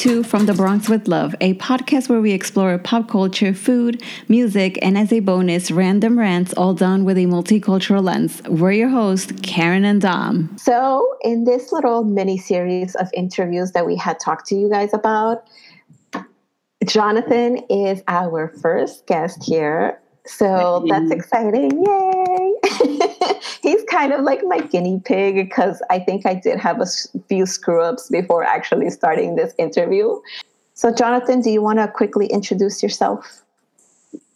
to From the Bronx with Love, a podcast where we explore pop culture, food, music, and as a bonus, random rants, all done with a multicultural lens. We're your hosts, Karen and Dom. So, in this little mini series of interviews that we had talked to you guys about, Jonathan is our first guest here. So that's exciting. Yay! He's kind of like my guinea pig because I think I did have a few screw ups before actually starting this interview. So, Jonathan, do you want to quickly introduce yourself?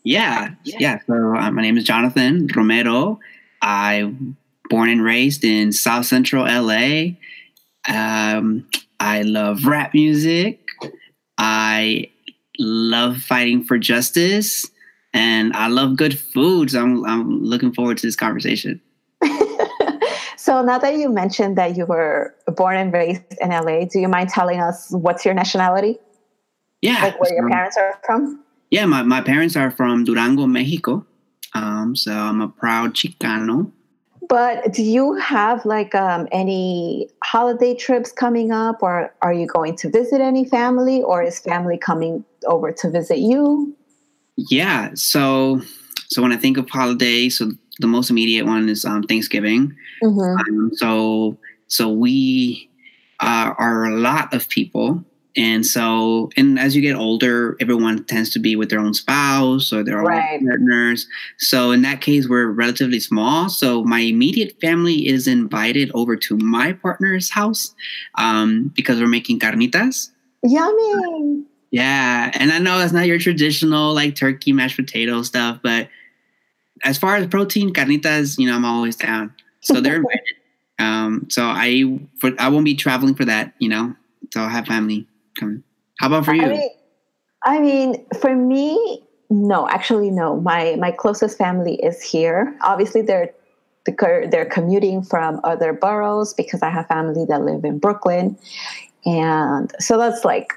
Yeah, yeah. So, uh, my name is Jonathan Romero. I'm born and raised in South Central LA. Um, I love rap music. I love fighting for justice and I love good food. So I'm, I'm looking forward to this conversation. So now that you mentioned that you were born and raised in LA, do you mind telling us what's your nationality? Yeah. Like where your parents are from? Yeah, my, my parents are from Durango, Mexico. Um, so I'm a proud Chicano. But do you have like um, any holiday trips coming up, or are you going to visit any family, or is family coming over to visit you? Yeah. So, so when I think of holidays, so the most immediate one is um, Thanksgiving. Mm-hmm. Um, so, so we uh, are a lot of people, and so and as you get older, everyone tends to be with their own spouse or their right. own partners. So in that case, we're relatively small. So my immediate family is invited over to my partner's house um, because we're making carnitas. Yummy. Yeah, and I know that's not your traditional like turkey mashed potato stuff, but as far as protein carnitas, you know, I'm always down. So they're invited. Um, so I for I won't be traveling for that, you know. So I'll have family coming. How about for you? I mean, I mean, for me, no, actually, no. My my closest family is here. Obviously, they're they're commuting from other boroughs because I have family that live in Brooklyn, and so that's like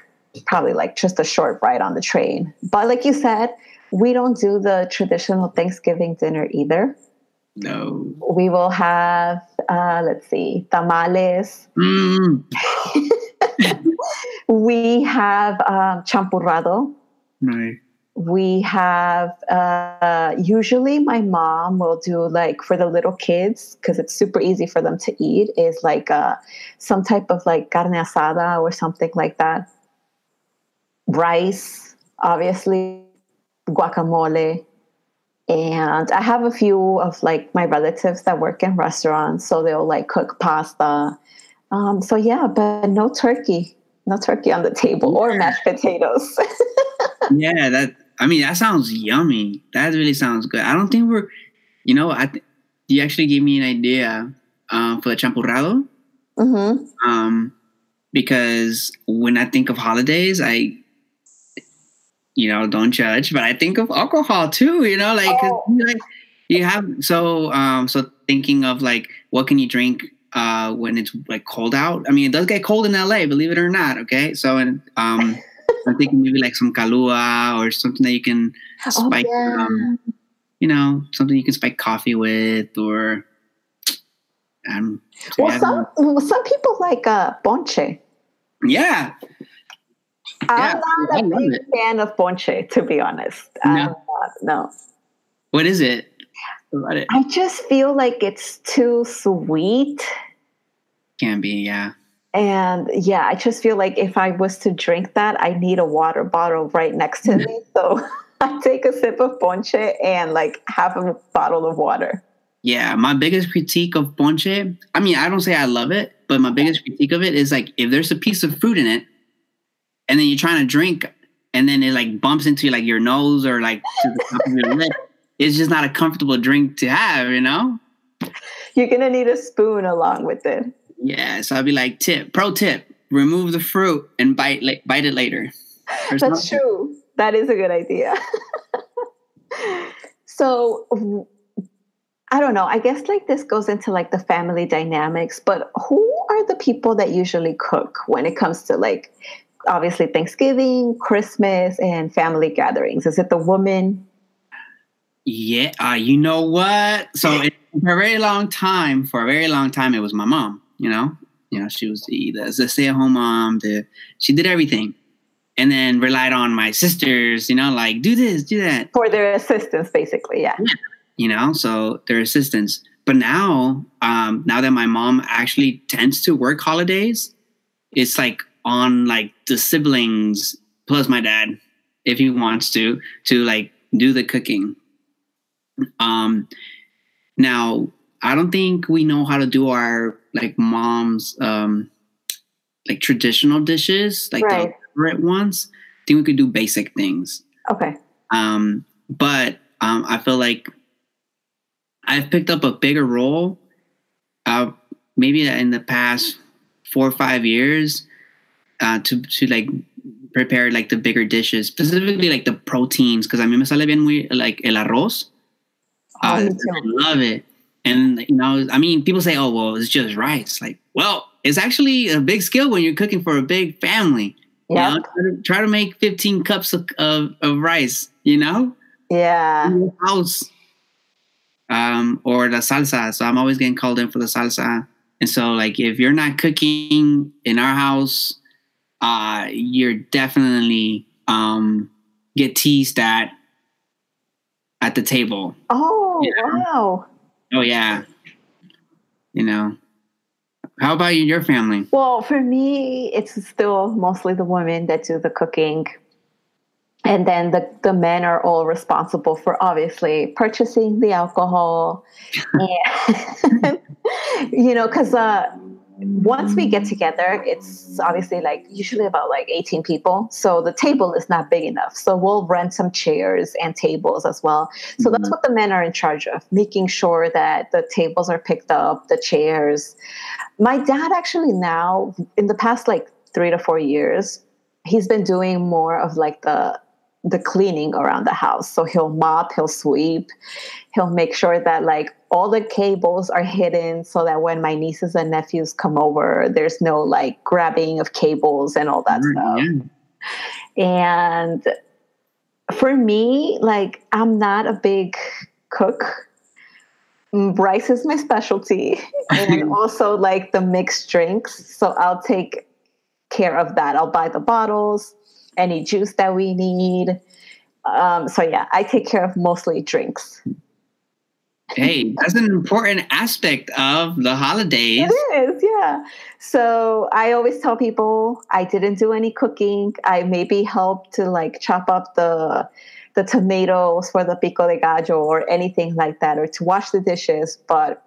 probably like just a short ride on the train. But like you said, we don't do the traditional Thanksgiving dinner either. No. We will have, uh, let's see, tamales. Mm. we have um, champurrado. Right. We have, uh, usually my mom will do like for the little kids, because it's super easy for them to eat, is like uh, some type of like carne asada or something like that rice, obviously, guacamole. And I have a few of like my relatives that work in restaurants, so they'll like cook pasta. Um, so yeah, but no turkey, no turkey on the table or mashed potatoes. yeah, that I mean that sounds yummy. That really sounds good. I don't think we're, you know, I th- you actually gave me an idea uh, for the champurrado. Mm-hmm. Um, because when I think of holidays, I you know, don't judge. But I think of alcohol too, you know, like, oh. like you have so um so thinking of like what can you drink uh when it's like cold out. I mean, it does get cold in LA, believe it or not. Okay, so and um. I'm thinking maybe like some Kahlua or something that you can oh, spike, oh, yeah. um, you know, something you can spike coffee with, or um. So well, some well, some people like uh, ponche. Yeah, I'm not a big fan of ponche, to be honest. No. no. What is it? About it? I just feel like it's too sweet. Can be, yeah. And yeah, I just feel like if I was to drink that, I need a water bottle right next to me. So I take a sip of ponche and like half a bottle of water. Yeah, my biggest critique of ponche, I mean, I don't say I love it, but my biggest critique of it is like if there's a piece of fruit in it, and then you're trying to drink and then it like bumps into like your nose or like to the top of your lip. It's just not a comfortable drink to have you know? You're gonna need a spoon along with it. Yeah so i'd be like tip pro tip remove the fruit and bite like bite it later. That's true. That is a good idea. So I don't know. I guess like this goes into like the family dynamics, but who are the people that usually cook when it comes to like obviously Thanksgiving, Christmas, and family gatherings? Is it the woman? Yeah, uh, you know what? So it, for a very long time, for a very long time, it was my mom. You know, You know, she was the, the, the stay at home mom. The, she did everything. And then relied on my sisters, you know, like do this, do that. For their assistance, basically, yeah. yeah. You know, so their assistance. But now, um, now that my mom actually tends to work holidays, it's like on like the siblings plus my dad, if he wants to, to like do the cooking. Um, now I don't think we know how to do our like mom's um like traditional dishes, like right. the favorite ones. I think we could do basic things. Okay. Um, but um, I feel like I've picked up a bigger role. Uh, maybe in the past four or five years, uh, to to like prepare like the bigger dishes, specifically like the proteins, because I mean me sale bien muy like el arroz. Oh, uh, I love it. And you know, I mean, people say, "Oh, well, it's just rice." Like, well, it's actually a big skill when you're cooking for a big family. Yeah. You know, try, to, try to make 15 cups of, of, of rice. You know. Yeah. house. Um, or the salsa. So I'm always getting called in for the salsa. And so, like, if you're not cooking in our house, uh, you're definitely um, get teased at at the table. Oh you know? wow! Oh yeah. You know. How about you, your family? Well, for me, it's still mostly the women that do the cooking. And then the, the men are all responsible for obviously purchasing the alcohol. and, you know, because uh, once we get together, it's obviously like usually about like 18 people. So the table is not big enough. So we'll rent some chairs and tables as well. So mm-hmm. that's what the men are in charge of, making sure that the tables are picked up, the chairs. My dad actually now, in the past like three to four years, he's been doing more of like the the cleaning around the house. So he'll mop, he'll sweep, he'll make sure that like all the cables are hidden so that when my nieces and nephews come over, there's no like grabbing of cables and all that mm, stuff. And for me, like I'm not a big cook. Mm, rice is my specialty, and also like the mixed drinks. So I'll take care of that. I'll buy the bottles any juice that we need. Um, so yeah, I take care of mostly drinks. Hey, that's an important aspect of the holidays. It is, yeah. So I always tell people I didn't do any cooking. I maybe helped to like chop up the the tomatoes for the pico de gallo or anything like that, or to wash the dishes. But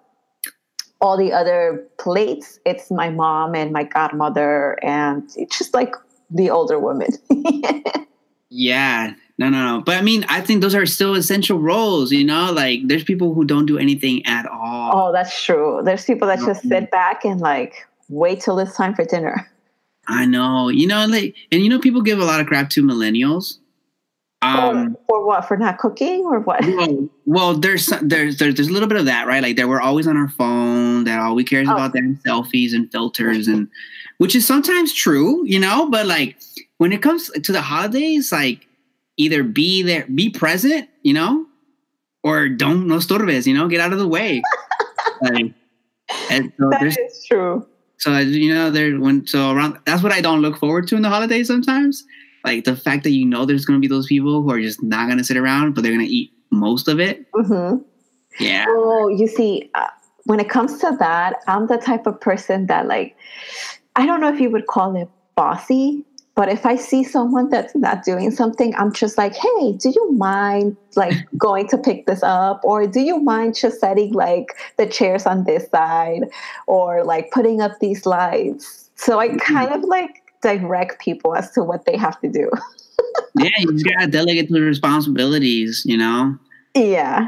all the other plates, it's my mom and my godmother, and it's just like the older woman. yeah. No, no, no. But I mean, I think those are still essential roles, you know? Like there's people who don't do anything at all. Oh, that's true. There's people that just sit back and like wait till it's time for dinner. I know. You know, like and you know people give a lot of crap to millennials. Um, for, for what? For not cooking or what? Well, well, there's there's there's there's a little bit of that, right? Like that we're always on our phone. That all we care is oh. about them selfies and filters and which is sometimes true, you know, but like when it comes to the holidays, like either be there, be present, you know, or don't no storbes, you know, get out of the way. like, so that is true. So you know, there when so around that's what I don't look forward to in the holidays sometimes. Like the fact that you know there's going to be those people who are just not going to sit around, but they're going to eat most of it. Mm-hmm. Yeah. Oh, you see, uh, when it comes to that, I'm the type of person that like I don't know if you would call it bossy, but if I see someone that's not doing something, I'm just like, hey, do you mind like going to pick this up? Or do you mind just setting like the chairs on this side or like putting up these lights? So I mm-hmm. kind of like direct people as to what they have to do. yeah, you just gotta delegate the responsibilities, you know? Yeah.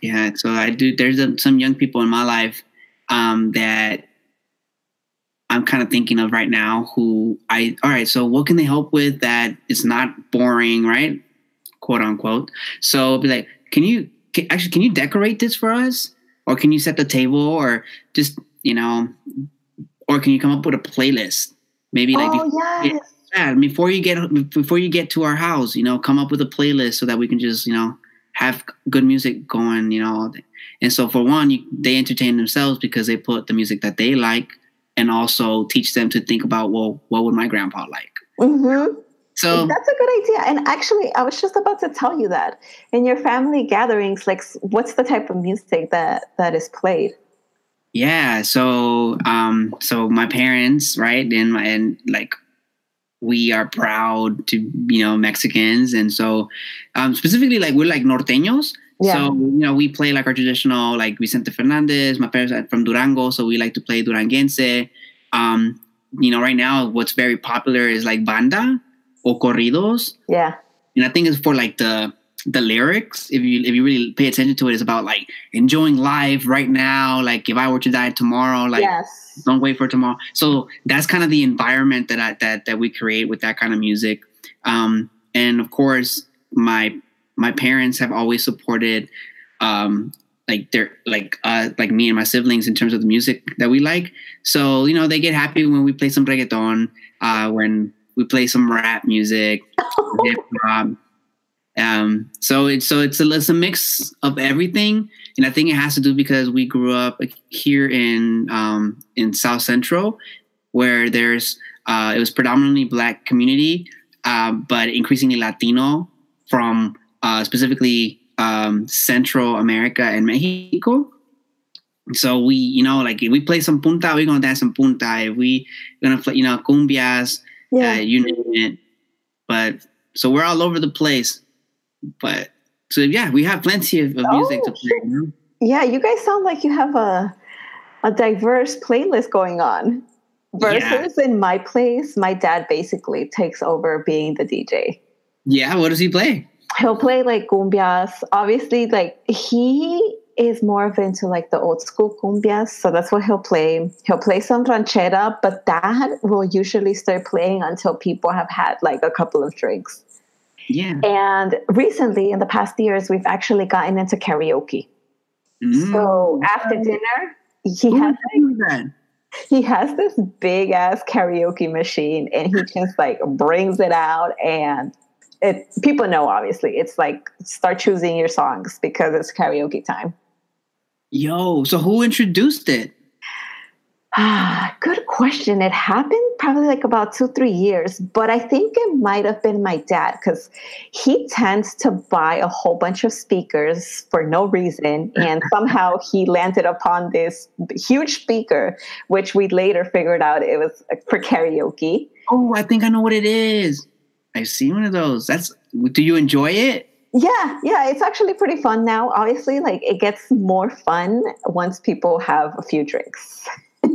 Yeah. So I do there's a, some young people in my life um, that I'm kind of thinking of right now who I, all right, so what can they help with that is not boring, right? Quote unquote. So be like, can you, can, actually, can you decorate this for us? Or can you set the table or just, you know, or can you come up with a playlist? Maybe like, oh, yes. yeah, before you get, before you get to our house, you know, come up with a playlist so that we can just, you know, have good music going, you know. And so for one, you, they entertain themselves because they put the music that they like and also teach them to think about well what would my grandpa like Mm-hmm. so That's a good idea. And actually, I was just about to tell you that in your family gatherings, like, what's the type of music that that is played? yeah so um so my parents right and my and like we are proud to you know mexicans and so um specifically like we're like norteños Yeah. so you know we play like our traditional like vicente fernandez my parents are from durango so we like to play duranguense um you know right now what's very popular is like banda or corridos Yeah. and I think it's for like the the lyrics. If you if you really pay attention to it, it's about like enjoying life right now. Like if I were to die tomorrow, like yes. don't wait for tomorrow. So that's kind of the environment that I, that that we create with that kind of music. Um, and of course, my my parents have always supported um, like they're like uh, like me and my siblings in terms of the music that we like. So you know they get happy when we play some reggaeton, uh, when we play some rap music, hip hop. Um, so it's so it's a, it's a mix of everything, and I think it has to do because we grew up here in um, in South Central, where there's uh, it was predominantly black community, um, but increasingly Latino from uh, specifically um, Central America and Mexico. So we, you know, like if we play some punta, we're gonna dance some punta. If we gonna play, you know, cumbias, Yeah. uh, you name it. But so we're all over the place. But so yeah, we have plenty of, of music to Oh, play. you know? yeah. You guys sound like you have a a diverse playlist going on. Yeah. Versus in my place, my dad basically takes over being the DJ. Yeah, what does he play? He'll play like cumbias. Obviously, like he is more of into like the old school cumbias, so that's what he'll play. He'll play some ranchera, but that will usually start playing until people have had like a couple of drinks. Yeah. And recently, in the past years, we've actually gotten into karaoke. Mm. So after dinner, he has that? he has this big ass karaoke machine and he just like brings it out and it people know obviously it's like start choosing your songs because it's karaoke time Yo, so who introduced it? ah good question it happened probably like about two three years but i think it might have been my dad because he tends to buy a whole bunch of speakers for no reason and somehow he landed upon this huge speaker which we later figured out it was for karaoke Oh, I think I know what it is. I've seen one of those. That's do you enjoy it? Yeah, yeah, it's actually pretty fun now. Obviously, like it gets more fun once people have a few drinks.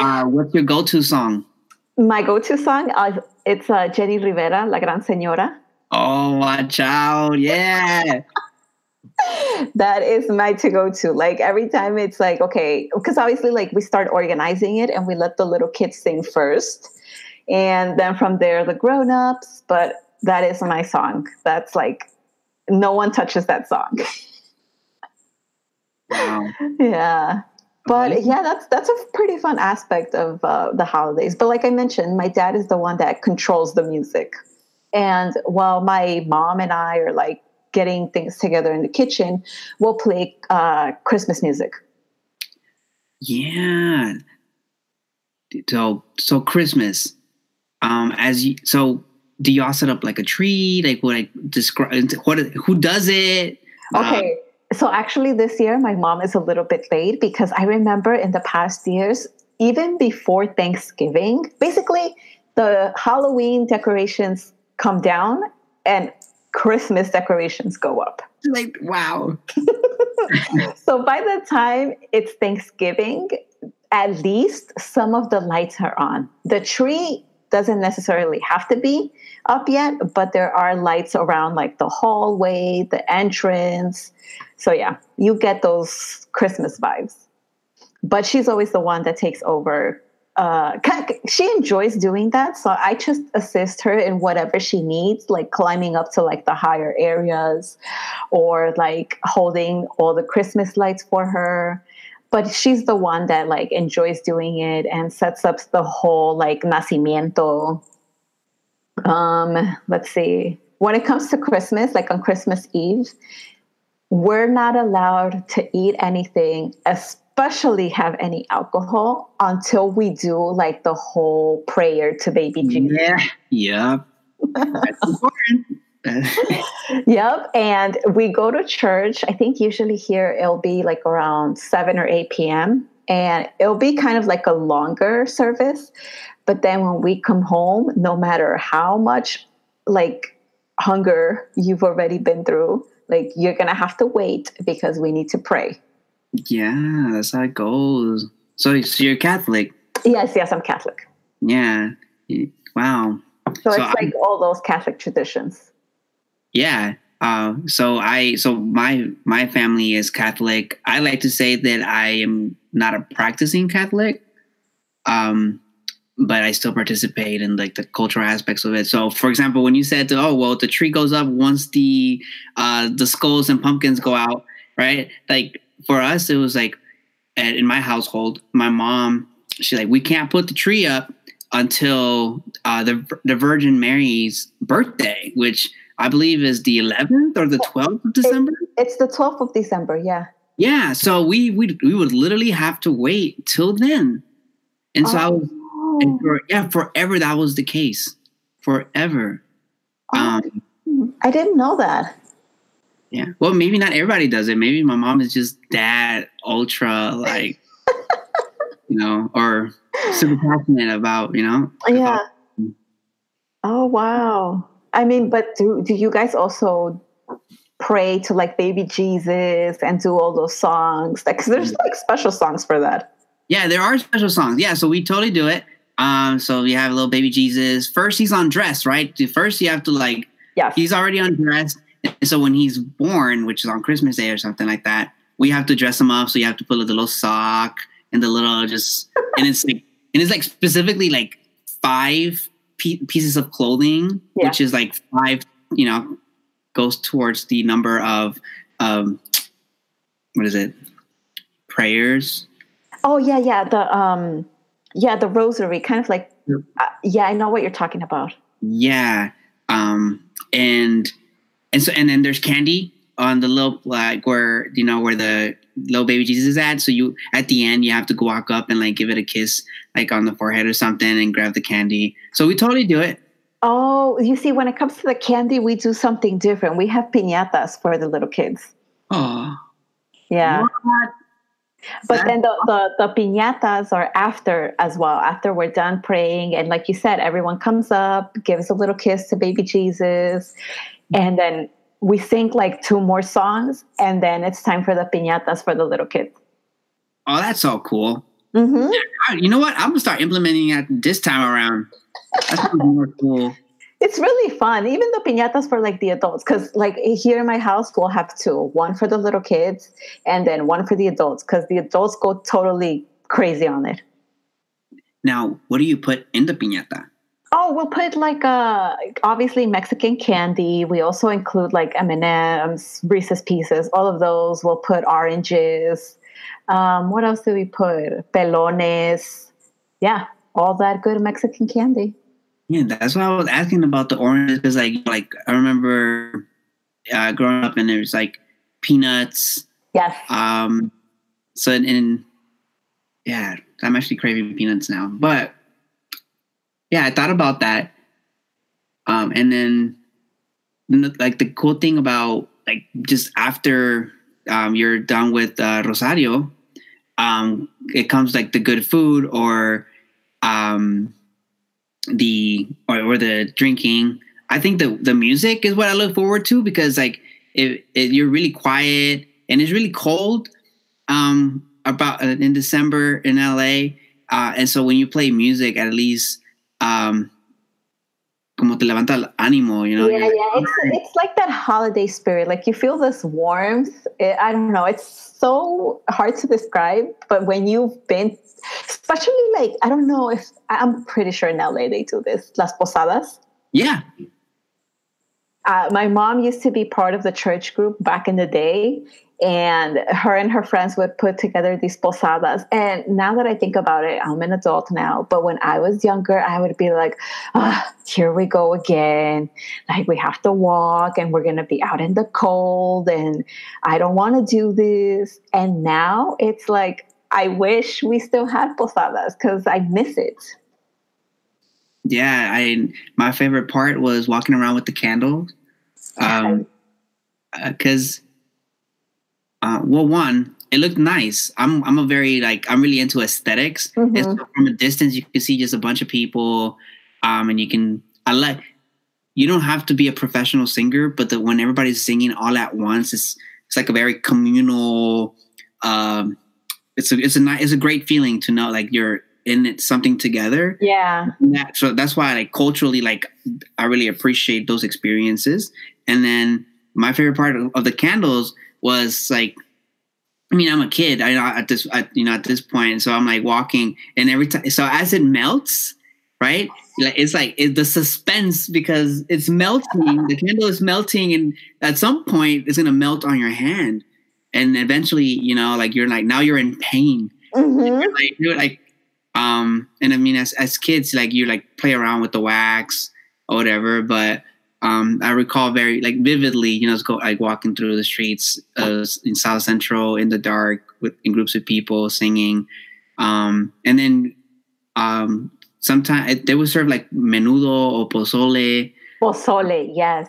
Uh, what's your go-to song? My go-to song, uh, it's uh, Jenni Rivera, La Gran Señora. Oh, watch out. Yeah. That is my to-go-to. Like every time it's like, okay, because obviously like we start organizing it and we let the little kids sing first. And then from there, the grown-ups. But that is my song. That's like, no one touches that song. Wow. yeah but Okay. yeah that's that's a pretty fun aspect of uh, the holidays but like i mentioned my dad is the one that controls the music and while my mom and i are like getting things together in the kitchen we'll play uh, christmas music Yeah. So so Christmas. Um as you so do y'all set up like a tree? Like what I describe what who does it? Um, okay so actually this year my mom is a little bit late because i remember in the past years even before thanksgiving basically the halloween decorations come down and christmas decorations go up like wow. so by the time it's Thanksgiving, at least some of the lights are on. The tree doesn't necessarily have to be up yet, but there are lights around like the hallway, the entrance. So yeah, you get those Christmas vibes. But she's always the one that takes over. Uh, she enjoys doing that, so I just assist her in whatever she needs, like climbing up to like the higher areas, or like holding all the Christmas lights for her. But she's the one that like enjoys doing it and sets up the whole like nacimiento. Um, let's see. When it comes to Christmas, like on Christmas Eve, we're not allowed to eat anything, especially have any alcohol until we do like the whole prayer to baby Jesus. Yeah. Yeah. That's important. yep. And we go to church. I think usually here it'll be like around 7 or 8 p.m. And it'll be kind of like a longer service. But then when we come home, no matter how much like hunger you've already been through, like you're going to have to wait because we need to pray. Yeah, that's how it goes. So, so you're Catholic? Yes, yes, I'm Catholic. Yeah. Wow. So, so it's like all those Catholic traditions. Yeah. Uh, so I so my my family is Catholic. I like to say that I am not a practicing Catholic, um, but I still participate in like the cultural aspects of it. So, for example, when you said, "Oh, well, the tree goes up once the uh, the skulls and pumpkins go out," right? Like for us, it was like in my household, my mom she's like, "We can't put the tree up until uh, the the Virgin Mary's birthday," which I believe is the 11th or the 12th of December. It's the 12th of December, yeah. Yeah, so we we we would literally have to wait till then, and so oh. I was, and for, yeah, forever that was the case, forever. Oh, um, I didn't know that. Yeah, well, maybe not everybody does it. Maybe my mom is just that ultra like, you know, or super passionate about you know. Yeah. oh wow. I mean, but do do you guys also pray to like baby Jesus and do all those songs? Like, cause there's like special songs for that. Yeah, there are special songs. Yeah, so we totally do it. Um, so we have a little baby Jesus. First, he's undressed, right? First, you have to like, yeah, he's already undressed. And so when he's born, which is on Christmas Day or something like that, we have to dress him up. So you have to put the little sock and the little just, and it's like, and it's like specifically like five pieces of clothing, yeah. which is like five, you know, goes towards the number of, um, what is it? Prayers. Oh yeah, yeah. The um, yeah, the rosary, kind of like. Uh, yeah, I know what you're talking about. Yeah, um, and and so and then there's candy on the little like where you know where the little baby Jesus is at. So you at the end you have to go walk up and like give it a kiss like on the forehead or something and grab the candy. So we totally do it. Oh, you see, when it comes to the candy, we do something different. We have piñatas for the little kids. Oh, yeah. What? But then the, the, the piñatas are after as well. After we're done praying, and like you said, everyone comes up, gives a little kiss to baby Jesus, and then we sing like two more songs, and then it's time for the piñatas for the little kids. Oh, that's so cool. Mm-hmm. You know what? I'm gonna start implementing that this time around. That's more cool. It's really fun. Even the piñatas for like the adults, because like here in my house, we'll have two: one for the little kids, and then one for the adults, because the adults go totally crazy on it. Now, what do you put in the piñata? Oh, we'll put like uh obviously Mexican candy. We also include like M and M's, Reese's Pieces, all of those. We'll put oranges. Um, what else do we put? Pelones. Yeah, all that good Mexican candy. Yeah, that's why I was asking about the oranges because, like, like I remember uh, growing up and there's like peanuts. Yes. Um. So and yeah, I'm actually craving peanuts now, but yeah, I thought about that. Um, and then like the cool thing about like just after um, you're done with uh, Rosario, um, it comes like the good food or um, the or, or the drinking. I think the the music is what I look forward to because like if, you're really quiet and it's really cold um, about uh, in December in LA, uh, and so when you play music, at least um, como te levanta el ánimo, you know? Yeah, yeah. It's, it's like that holiday spirit. Like you feel this warmth. It, I don't know. It's so hard to describe, but when you've been, especially like, I don't know if, I'm pretty sure in LA they do this, Las Posadas. Yeah. Uh, my mom used to be part of the church group back in the day and her and her friends would put together these posadas and now that i think about it i'm an adult now but when i was younger i would be like ah, here we go again like we have to walk and we're going to be out in the cold and i don't want to do this and now it's like I wish we still had posadas because I miss it. Yeah, I my favorite part was walking around with the candles. Um, because uh, well, one, it looked nice. I'm I'm a very like I'm really into esthetics mm-hmm. from a distance, you can see just a bunch of people, um, and you can I like. You don't have to be a professional singer, but the, when everybody's singing all at once, it's it's like a very communal. Um, it's a it's a it's a great feeling to know like you're in it something together. Yeah. That, so that's why like culturally like I really appreciate those experiences. And then my favorite part of, of the candles was like I mean, I'm a kid. I at this, at, you know, at this point, so I'm like walking, and every time, so as it melts, right? It's like it, the suspense because it's melting. the candle is melting, and at some point, it's gonna melt on your hand, and eventually, you know, like you're like now you're in pain. Mm-hmm. Like, you're like, um, and I mean, as as kids, like you like play around with the wax or whatever, but um, I recall very like vividly, you know, go like walking through the streets uh, in South Central in the dark with in groups of people singing, um, and then um, sometimes they would serve like menudo or pozole. Pozole, yes.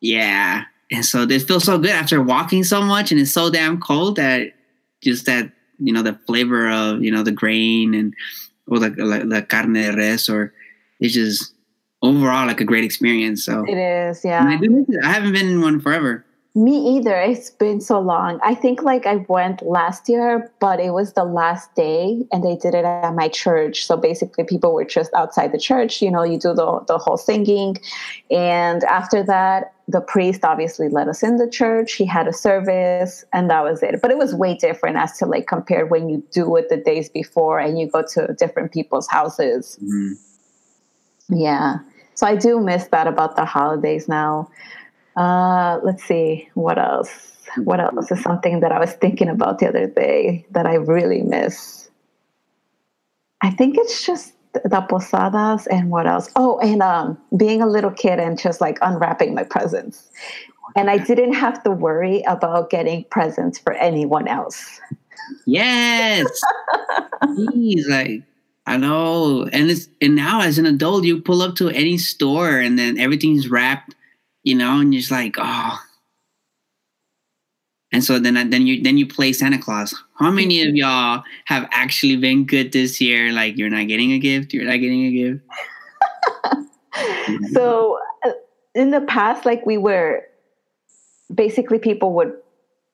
Yeah, and so it feels so good after walking so much, and it's so damn cold that just that you know the flavor of you know the grain and or the the, the carne de res or it's just overall like a great experience. So it is, yeah. I, do I haven't been in one forever. Me either. It's been so long. I think like I went last year, but it was the last day and they did it at my church. So basically people were just outside the church, you know, you do the, the whole singing. And after that, the priest obviously let us in the church. He had a service and that was it. But it was way different as to like compared when you do it the days before and you go to different people's houses. Mm-hmm. Yeah. So I do miss that about the holidays now. Uh, let's see, what else? What else is something that I was thinking about the other day that I really miss? I think it's just the posadas and what else? Oh, and um, being a little kid and just like unwrapping my presents. And I didn't have to worry about getting presents for anyone else. Yes. Jeez, like I know, and it's and now as an adult, you pull up to any store and then everything's wrapped, you know, and you're just like, oh. And so then then you then you play Santa Claus. How many of y'all have actually been good this year? Like you're not getting a gift, you're not getting a gift. so uh, in the past, like we were basically people would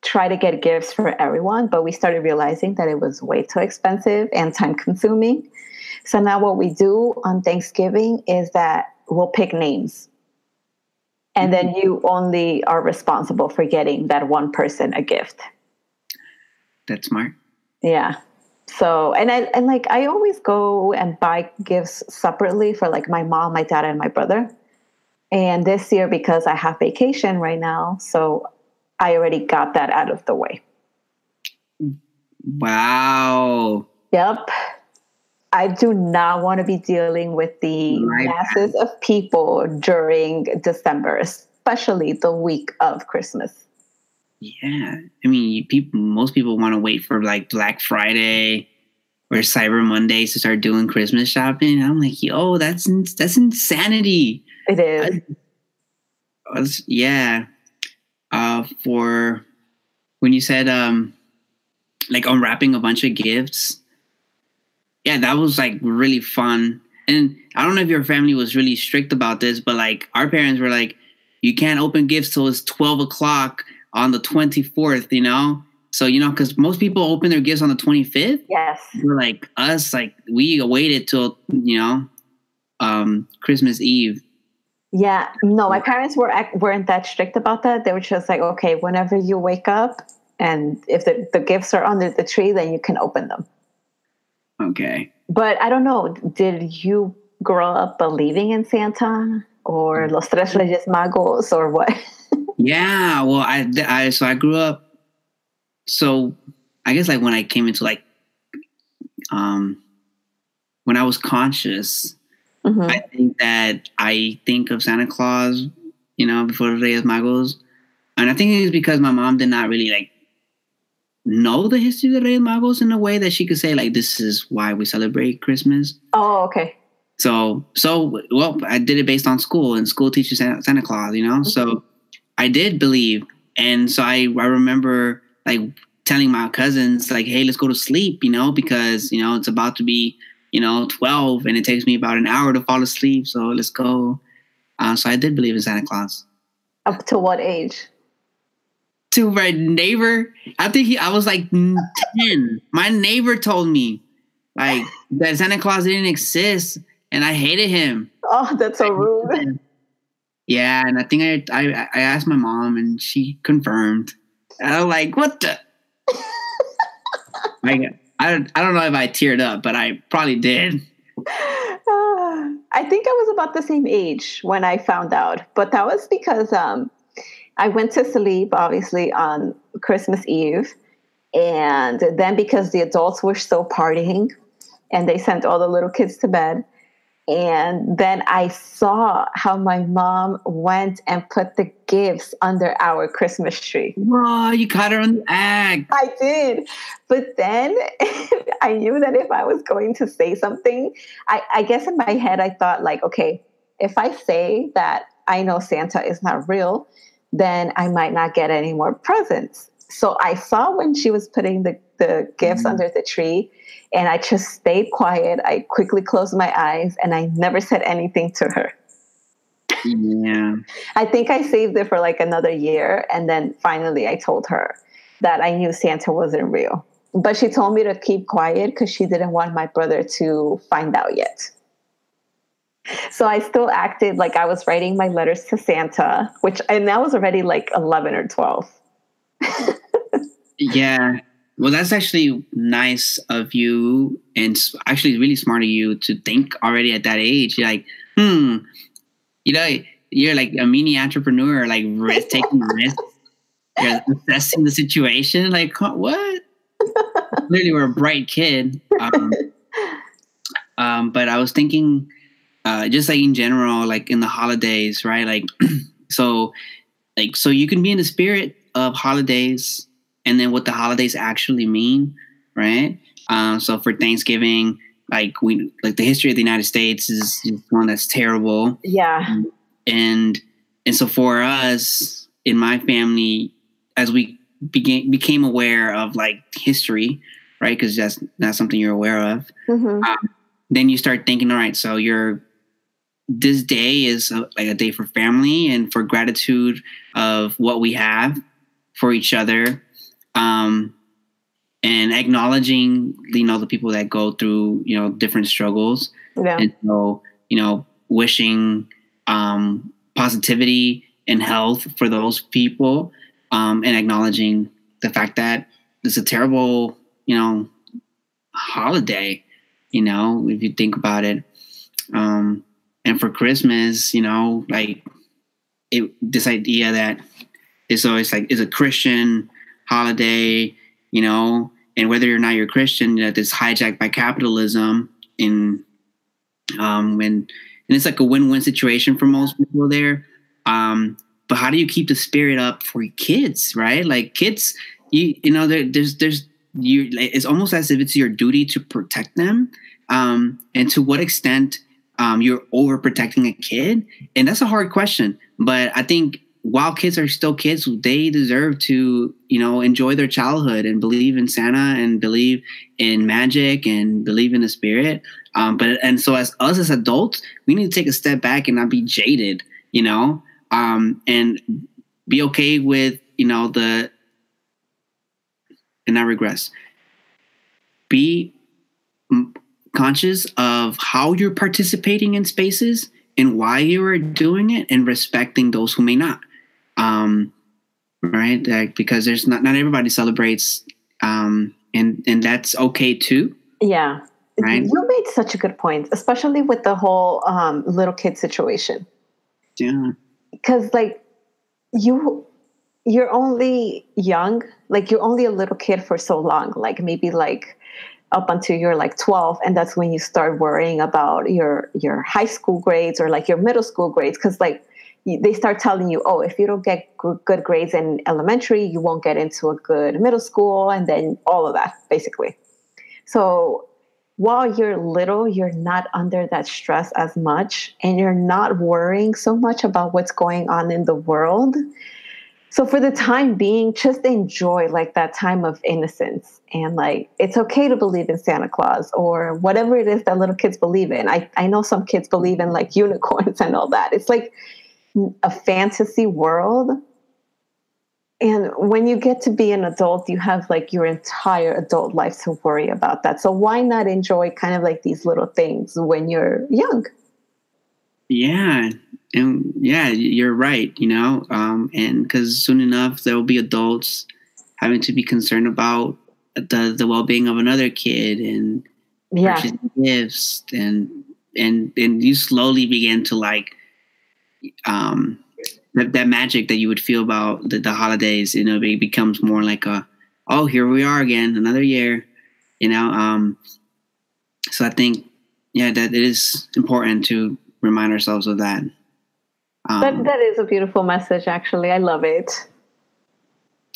try to get gifts for everyone, but we started realizing that it was way too expensive and time consuming. So now what we do on Thanksgiving is that we'll pick names. And then mm-hmm. you only are responsible for getting that one person a gift. That's smart. Yeah. So and I and like I always go and buy gifts separately for like my mom, my dad, and my brother. And this year, because I have vacation right now, so I already got that out of the way. Wow. Yep. I do not want to be dealing with the right. masses of people during December, especially the week of Christmas. Yeah, I mean, people. Most people want to wait for like Black Friday or Cyber Monday to start doing Christmas shopping. I'm like, yo, that's that's insanity. It is. I, I yeah. Uh, for when you said um, like unwrapping a bunch of gifts yeah, that was like really fun. And I don't know if your family was really strict about this, but like our parents were like, you can't open gifts till it's 12 o'clock on the 24th, you know? So, you know, because most people open their gifts on the 25th. Yes. We're like, us, like, we waited till, you know, um, Christmas Eve. Yeah. No, my parents were weren't that strict about that. They were just like, okay, whenever you wake up and if the, the gifts are under the tree, then you can open them. Okay. But I don't know. Did you grow up believing in Santa or mm. Los Tres Reyes Magos or what? yeah. Well, I, I, so I grew up. So I guess like when I came into like, um, when I was conscious, mm-hmm. I think that I think of Santa Claus, you know, before the Reyes Magos. And I think it's because my mom did not really like know the history of the Reyes Magos in a way that she could say like this is why we celebrate Christmas. Oh, okay. So so well, I did it based on school and school teaches Santa, Santa Claus, you know. Mm-hmm. So I did believe, and so I I remember like telling my cousins like, hey, let's go to sleep, you know, because you know it's about to be you know twelve, and it takes me about an hour to fall asleep. So let's go. Uh, so I did believe in Santa Claus. Up to what age? To my neighbor, I think he. I was like ten. My neighbor told me like that Santa Claus didn't exist, and I hated him. Oh, that's so rude. Yeah, and I think I I, I asked my mom, and she confirmed. And I was like, "What the?" I, I I don't know if I teared up, but I probably did. I think I was about the same age when I found out, but that was because um, I went to sleep obviously on Christmas Eve, and then because the adults were still partying, and they sent all the little kids to bed, and then I saw how my mom went and put the gifts under our Christmas tree. Wow, you caught her on the act. I did. But then I knew that if I was going to say something, I, I guess in my head, I thought, like, okay, if I say that I know Santa is not real, then I might not get any more presents. So I saw when she was putting the, the gifts mm-hmm. under the tree and I just stayed quiet. I quickly closed my eyes and I never said anything to her. Yeah. I think I saved it for like another year. And then finally I told her that I knew Santa wasn't real. But she told me to keep quiet because she didn't want my brother to find out yet. So I still acted like I was writing my letters to Santa, which, and that was already like 11 or 12. yeah. Well, that's actually nice of you, and actually really smart of you to think already at that age. You're like, hmm, you know, you're like a mini entrepreneur, like risk taking risks. You're assessing the situation. Like, what? Clearly, we're a bright kid. Um, um, but I was thinking, uh, just like in general, like in the holidays, right? Like, so, like, so you can be in the spirit of holidays and then what the holidays actually mean, right? Um, so for Thanksgiving, like we like the history of the United States is one that's terrible. Yeah. And and so for us in my family, as we began became aware of like history, right? Because that's not something you're aware of. Mm-hmm. Um, then you start thinking, all right, so you're this day is a, like a day for family and for gratitude of what we have for each other um, and acknowledging you know the people that go through you know different struggles yeah. and so you know wishing um, positivity and health for those people um, and acknowledging the fact that it's a terrible you know holiday you know if you think about it um, and for christmas you know like it this idea that it's always like is a christian holiday, you know, and whether or not you're Christian, that is hijacked by capitalism in um when and it's like a win-win situation for most people there. Um, but how do you keep the spirit up for kids, right? Like kids, you you know, there, there's there's you it's almost as if it's your duty to protect them. Um, and to what extent um, you're overprotecting a kid, and that's a hard question. But I think while kids are still kids, they deserve to, you know, enjoy their childhood and believe in Santa and believe in magic and believe in the spirit. Um, but and so as us as adults, we need to take a step back and not be jaded, you know, um, and be okay with, you know, the and I regress. Be conscious of how you're participating in spaces and why you are doing it and respecting those who may not um, right? Like, because there's not not everybody celebrates, um, and and that's okay too. Yeah, right. You made such a good point, especially with the whole um, little kid situation. Yeah, because like you you're only young like you're only a little kid for so long like maybe like up until you're like 12 and that's when you start worrying about your your high school grades or like your middle school grades because like they start telling you, oh, if you don't get good grades in elementary, you won't get into a good middle school, and then all of that, basically. So while you're little, you're not under that stress as much, and you're not worrying so much about what's going on in the world. So for the time being, just enjoy like that time of innocence and like it's okay to believe in Santa Claus or whatever it is that little kids believe in. I, I know some kids believe in like unicorns and all that. It's like a fantasy world. And when you get to be an adult, you have like your entire adult life to worry about that. So why not enjoy kind of like these little things when you're young? Yeah. And yeah, you're right, you know, um, and because soon enough there will be adults having to be concerned about the the well being of another kid and yeah. gifts and and and you slowly begin to like um, that, that magic that you would feel about the, the holidays, you know, it becomes more like a, oh, here we are again, another year, you know. Um, so I think, yeah, that it is important to remind ourselves of that. Um, that that is a beautiful message. Actually, I love it.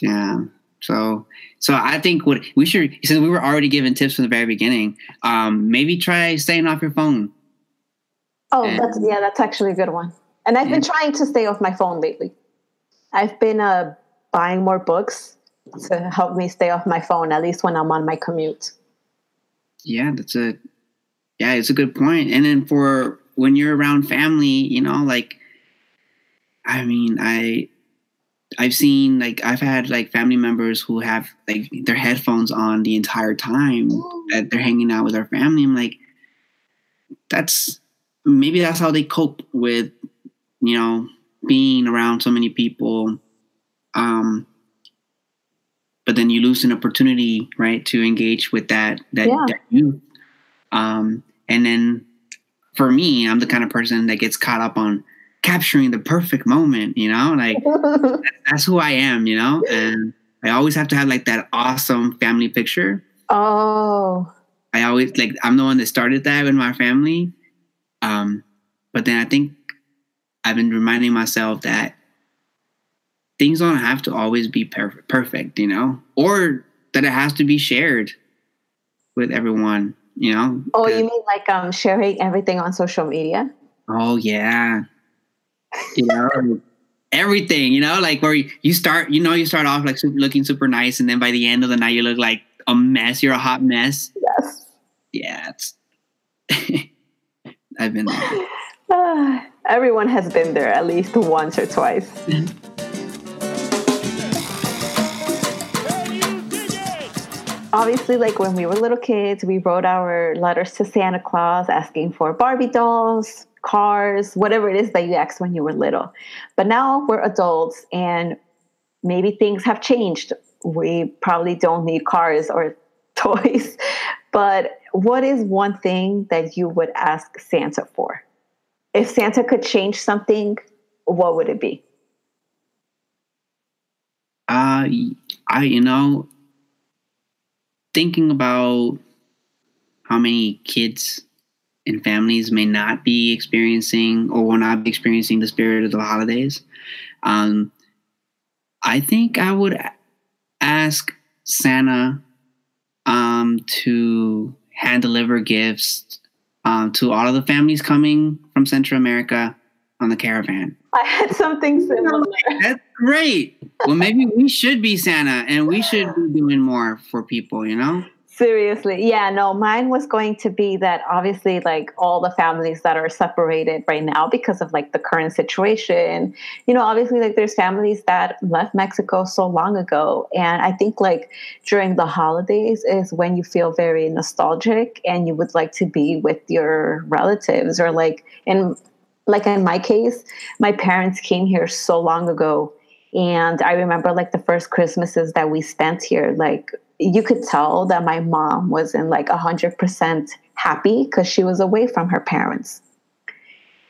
Yeah. So, so I think what we should, since we were already given tips from the very beginning, um, maybe try staying off your phone. Oh, and, that's yeah, that's actually a good one. And I've been trying to stay off my phone lately. I've been uh, buying more books to help me stay off my phone, at least when I'm on my commute. Yeah, that's a yeah, it's a good point. And then for when you're around family, you know, like I mean, I I've seen like I've had like family members who have like their headphones on the entire time that they're hanging out with their family. I'm like, that's maybe that's how they cope with you know, being around so many people. Um, but then you lose an opportunity, right, to engage with that that, yeah. that youth. Um, and then for me, I'm the kind of person that gets caught up on capturing the perfect moment, you know, like that's who I am, you know, and I always have to have like that awesome family picture. Oh, I always like I'm the one that started that with my family. Um, but then I think I've been reminding myself that things don't have to always be perfect, perfect, you know, or that it has to be shared with everyone, you know. Oh, you mean like um sharing everything on social media? Oh yeah, you know. everything, you know, like where you start, you know, you start off like super, looking super nice, and then by the end of the night, you look like a mess. You're a hot mess. Yes. Yeah, it's. I've been there. Everyone has been there at least once or twice. Obviously, like when we were little kids, we wrote our letters to Santa Claus asking for Barbie dolls, cars, whatever it is that you asked when you were little. But now we're adults and maybe things have changed. We probably don't need cars or toys. But what is one thing that you would ask Santa for? If Santa could change something, what would it be? Uh, I, you know, thinking about how many kids and families may not be experiencing or will not be experiencing the spirit of the holidays, um, I think I would ask Santa um, to hand deliver gifts um, to all of the families coming from Central America on the caravan. I had something similar. That's great. Well, maybe we should be Santa and we should be doing more for people, you know? Seriously. Yeah, no, mine was going to be that obviously, like all the families that are separated right now because of like the current situation, you know, obviously, like there's families that left Mexico so long ago. And I think like during the holidays is when you feel very nostalgic and you would like to be with your relatives or like in like in my case, my parents came here so long ago and I remember like the first Christmases that we spent here, like you could tell that my mom wasn't like 100% happy because she was away from her parents.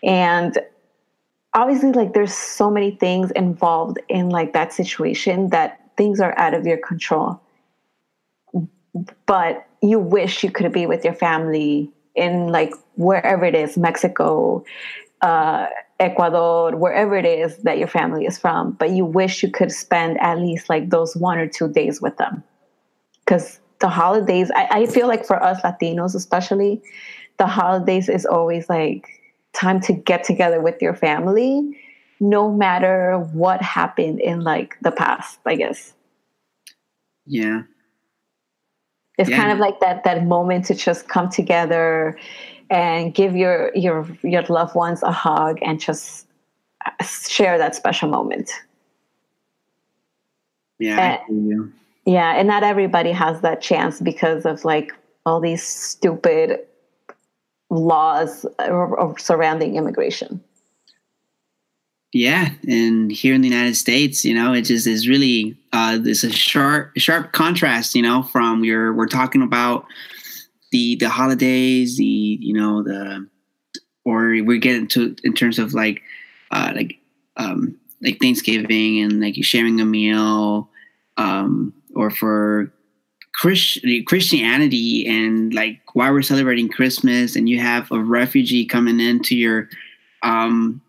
And obviously, like there's so many things involved in like that situation that things are out of your control. But you wish you could be with your family in like wherever it is, Mexico, uh, Ecuador, wherever it is that your family is from, but you wish you could spend at least like those one or two days with them. Because the holidays, I, I feel like for us Latinos, especially, the holidays is always like time to get together with your family, no matter what happened in like the past, I guess. Yeah. It's yeah. kind of like that that moment to just come together and give your your your loved ones a hug and just share that special moment. Yeah, and, yeah, and not everybody has that chance because of like all these stupid laws surrounding immigration. Yeah, and here in the United States, you know, it just is really uh, it's a sharp sharp contrast, you know, from your we're talking about the the holidays, the you know the or we get into in terms of like uh, like um, like Thanksgiving and like sharing a meal, um, or for Christ- Christianity and like why we're celebrating Christmas, and you have a refugee coming into your um,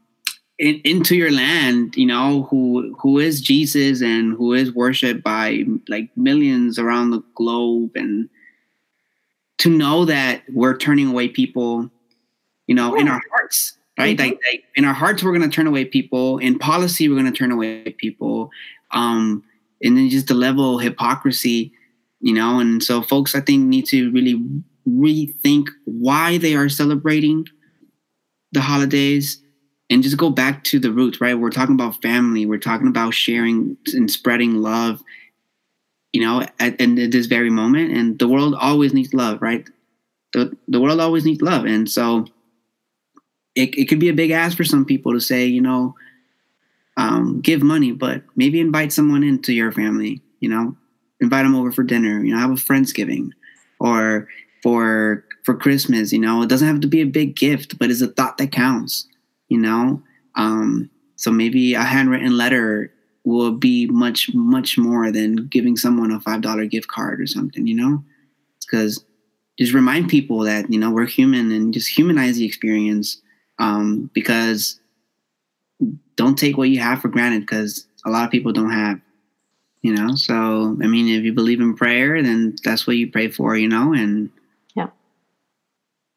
in, into your land, you know, who who is Jesus and who is worshipped by like millions around the globe, and to know that we're turning away people, you know, yeah. in our hearts, right? Mm-hmm. Like, like, in our hearts, we're going to turn away people. In policy, we're going to turn away people. Um, and then just the level of hypocrisy, you know. And so, folks, I think need to really rethink why they are celebrating the holidays and just go back to the roots, right? We're talking about family. We're talking about sharing and spreading love you know, at, at this very moment. And the world always needs love, right? The, the world always needs love. And so it, it could be a big ask for some people to say, you know, um, give money, but maybe invite someone into your family, you know, invite them over for dinner, you know, have a Friendsgiving or for, for Christmas, you know, it doesn't have to be a big gift, but it's a thought that counts, you know? Um, so maybe a handwritten letter will be much much more than giving someone a five dollar gift card or something you know? Because just remind people that you know we're human and just humanize the experience um, because don't take what you have for granted because a lot of people don't have you know? So i mean if you believe in prayer then that's what you pray for you know? And yeah.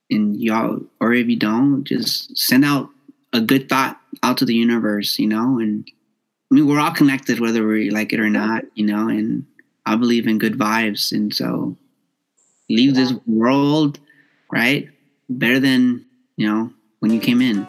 And y'all or if you don't just send out a good thought out to the universe you know? And I mean, we're all connected, whether we like it or not, you know, and I believe in good vibes. And so leave yeah. this world, right? Better than, you know, when you came in.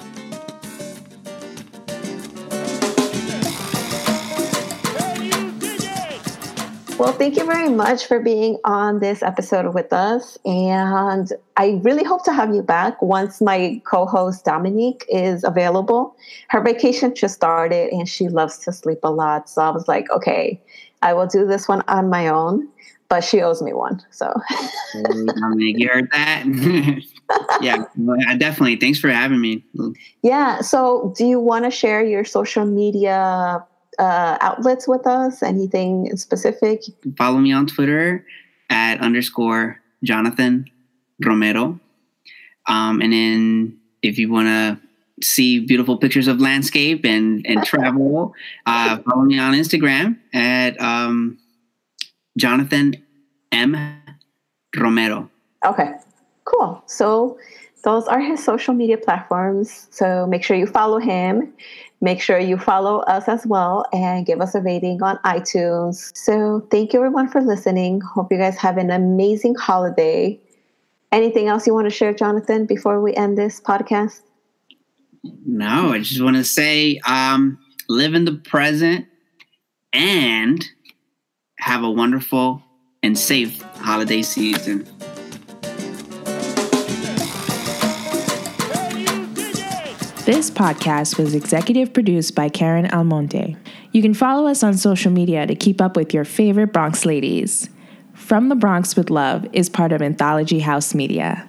Well, thank you very much for being on this episode with us. And I really hope to have you back once my co host Dominique is available. Her vacation just started and she loves to sleep a lot. So I was like, okay, I will do this one on my own, but she owes me one. So, Dominique, you heard that? yeah, definitely. Thanks for having me. Yeah. So, do you want to share your social media uh, outlets with us? Anything specific? Follow me on Twitter at underscore Jonathan Romero. Um, and then if you want to see beautiful pictures of landscape and, and travel, uh, follow me on Instagram at um, Jonathan M. Romero. Okay, cool. So those are his social media platforms. So make sure you follow him. Make sure you follow us as well and give us a rating on iTunes. So, thank you everyone for listening. Hope you guys have an amazing holiday. Anything else you want to share, Jonathan, before we end this podcast? No, I just want to say um, live in the present and have a wonderful and safe holiday season. This podcast was executive produced by Karen Almonte. You can follow us on social media to keep up with your favorite Bronx ladies. From the Bronx with Love is part of Anthology House Media.